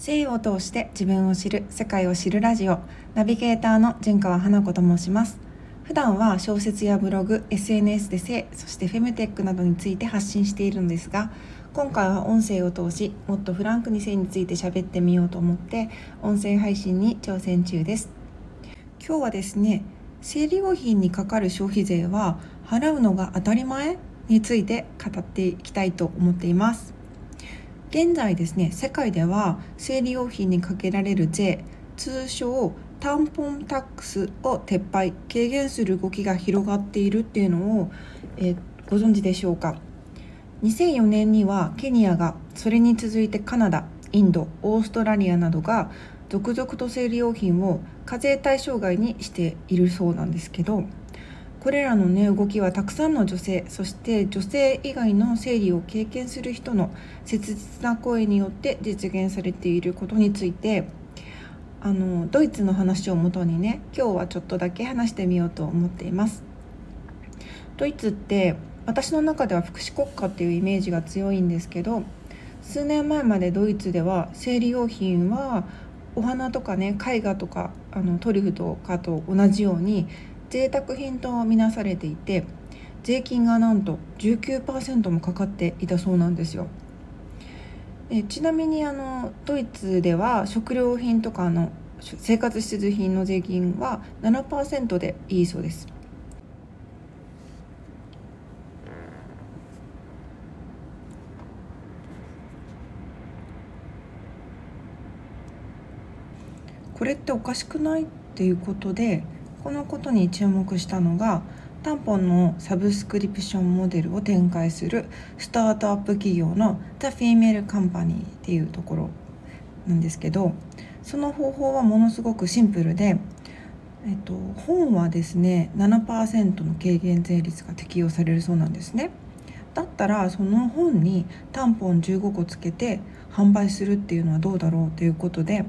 性を通して自分を知る世界を知るラジオナビゲーターの純川花子と申します。普段は小説やブログ SNS で性そしてフェムテックなどについて発信しているのですが今回は音声を通しもっとフランクに性について喋ってみようと思って音声配信に挑戦中です。今日はですね生理用品にかかる消費税は払うのが当たり前について語っていきたいと思っています。現在ですね世界では生理用品にかけられる税通称タンポンタックスを撤廃軽減する動きが広がっているっていうのを、え、ご存知でしょうか？2004年にはケニアがそれに続いてカナダインドオーストラリアなどが続々と生理用品を課税対象外にしているそうなんですけどこれらのね動きはたくさんの女性そして女性以外の生理を経験する人の切実な声によって実現されていることについてあのドイツの話をもとにね今日はちょっとだけ話してみようと思っています。ドイツって私の中では福祉国家っていうイメージが強いんですけど数年前までドイツでは生理用品はお花とかね絵画とかあのトリュフとかと同じように贅沢品とみなされていて税金がなんと19%もかかっていたそうなんですよ。えちなみにあのドイツでは食料品とかの生活必需品の税金は7%でいいそうです。これっておかしくない？っていうことでこのことに注目したのがタンポンのサブスクリプションモデルを展開するスタートアップ企業の The Female Company っていうところなんですけどその方法はものすごくシンプルで、えっと、本はですね7%の軽減税率が適用されるそうなんですね。だったらその本にタンポン15個つけて販売するっていうのはどうだろうということで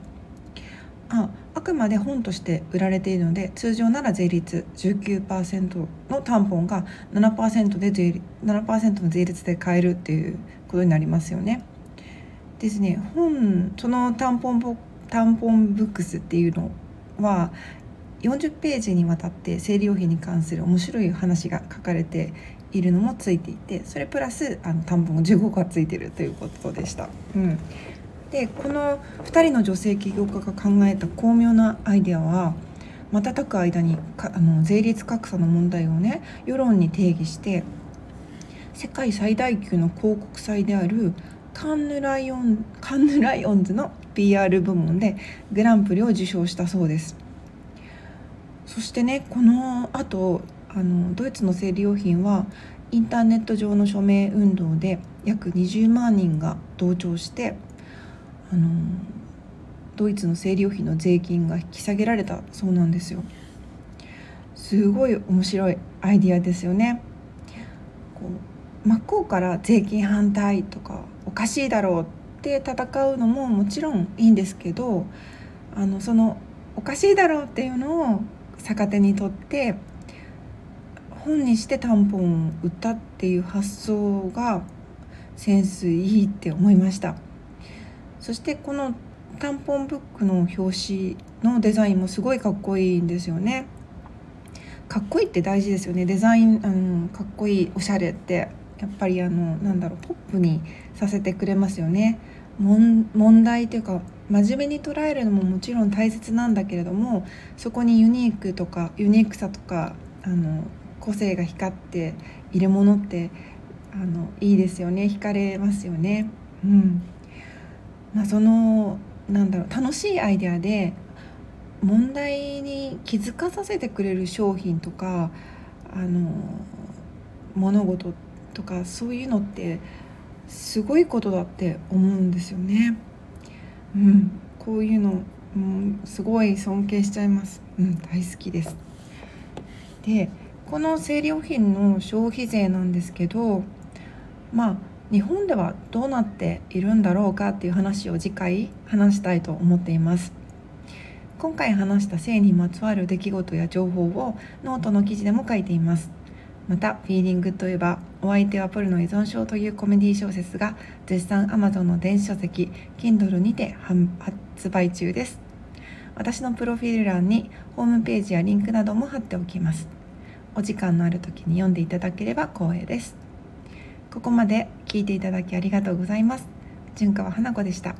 ああくまで本として売られているので通常なら税率19%の担保が7%で税7%の税率で買えるっていうことになりますよね。ですね本その担保担保ブックスっていうのは40ページにわたって生理用品に関する面白い話が書かれているのもついていてそれプラスあの担保が15個がついてるということでした。うんでこの2人の女性起業家が考えた巧妙なアイデアは瞬く間にかあの税率格差の問題をね世論に定義して世界最大級の広告祭であるカンヌライオンカンヌライオンズの PR 部門でグランプリを受賞したそうです。そしてねこのあとあのドイツの生理用品はインターネット上の署名運動で約20万人が同調してあのドイツの生理用品の税金が引き下げられたそうなんですよすごい面白いアイディアですよねこう真っ向から税金反対とかおかしいだろうって戦うのももちろんいいんですけどあのそのおかしいだろうっていうのを逆手にとって本にして担保を売ったっていう発想がセンスいいって思いました。そしてこのタンポンブックの表紙のデザインもすごいかっこいいんですよね。かっこいいって大事ですよね。デザインあのかっこいいおしゃれってやっぱりあのなんだろうポップにさせてくれますよね。問題というか真面目に捉えるのももちろん大切なんだけれどもそこにユニークとかユニークさとかあの個性が光っているものってあのいいですよね。惹かれますよね。うん。まあ、そのなんだろう楽しいアイデアで問題に気づかさせてくれる商品とかあの物事とかそういうのってすごいことだって思うんですよね。うん、こういうの、うん、すごい尊敬しちゃいます。うん、大好きです。でこの生理用品の消費税なんですけどまあ日本ではどうなっているんだろうかっていう話を次回話したいと思っています。今回話した性にまつわる出来事や情報をノートの記事でも書いています。また「フィーリングといえばお相手はポルノ依存症」というコメディ小説が絶賛 Amazon の電子書籍 Kindle にて発売中です。私のプロフィール欄にホームページやリンクなども貼っておきます。お時間のある時に読んでいただければ光栄です。ここまで聞いていただきありがとうございます。純川花子でした。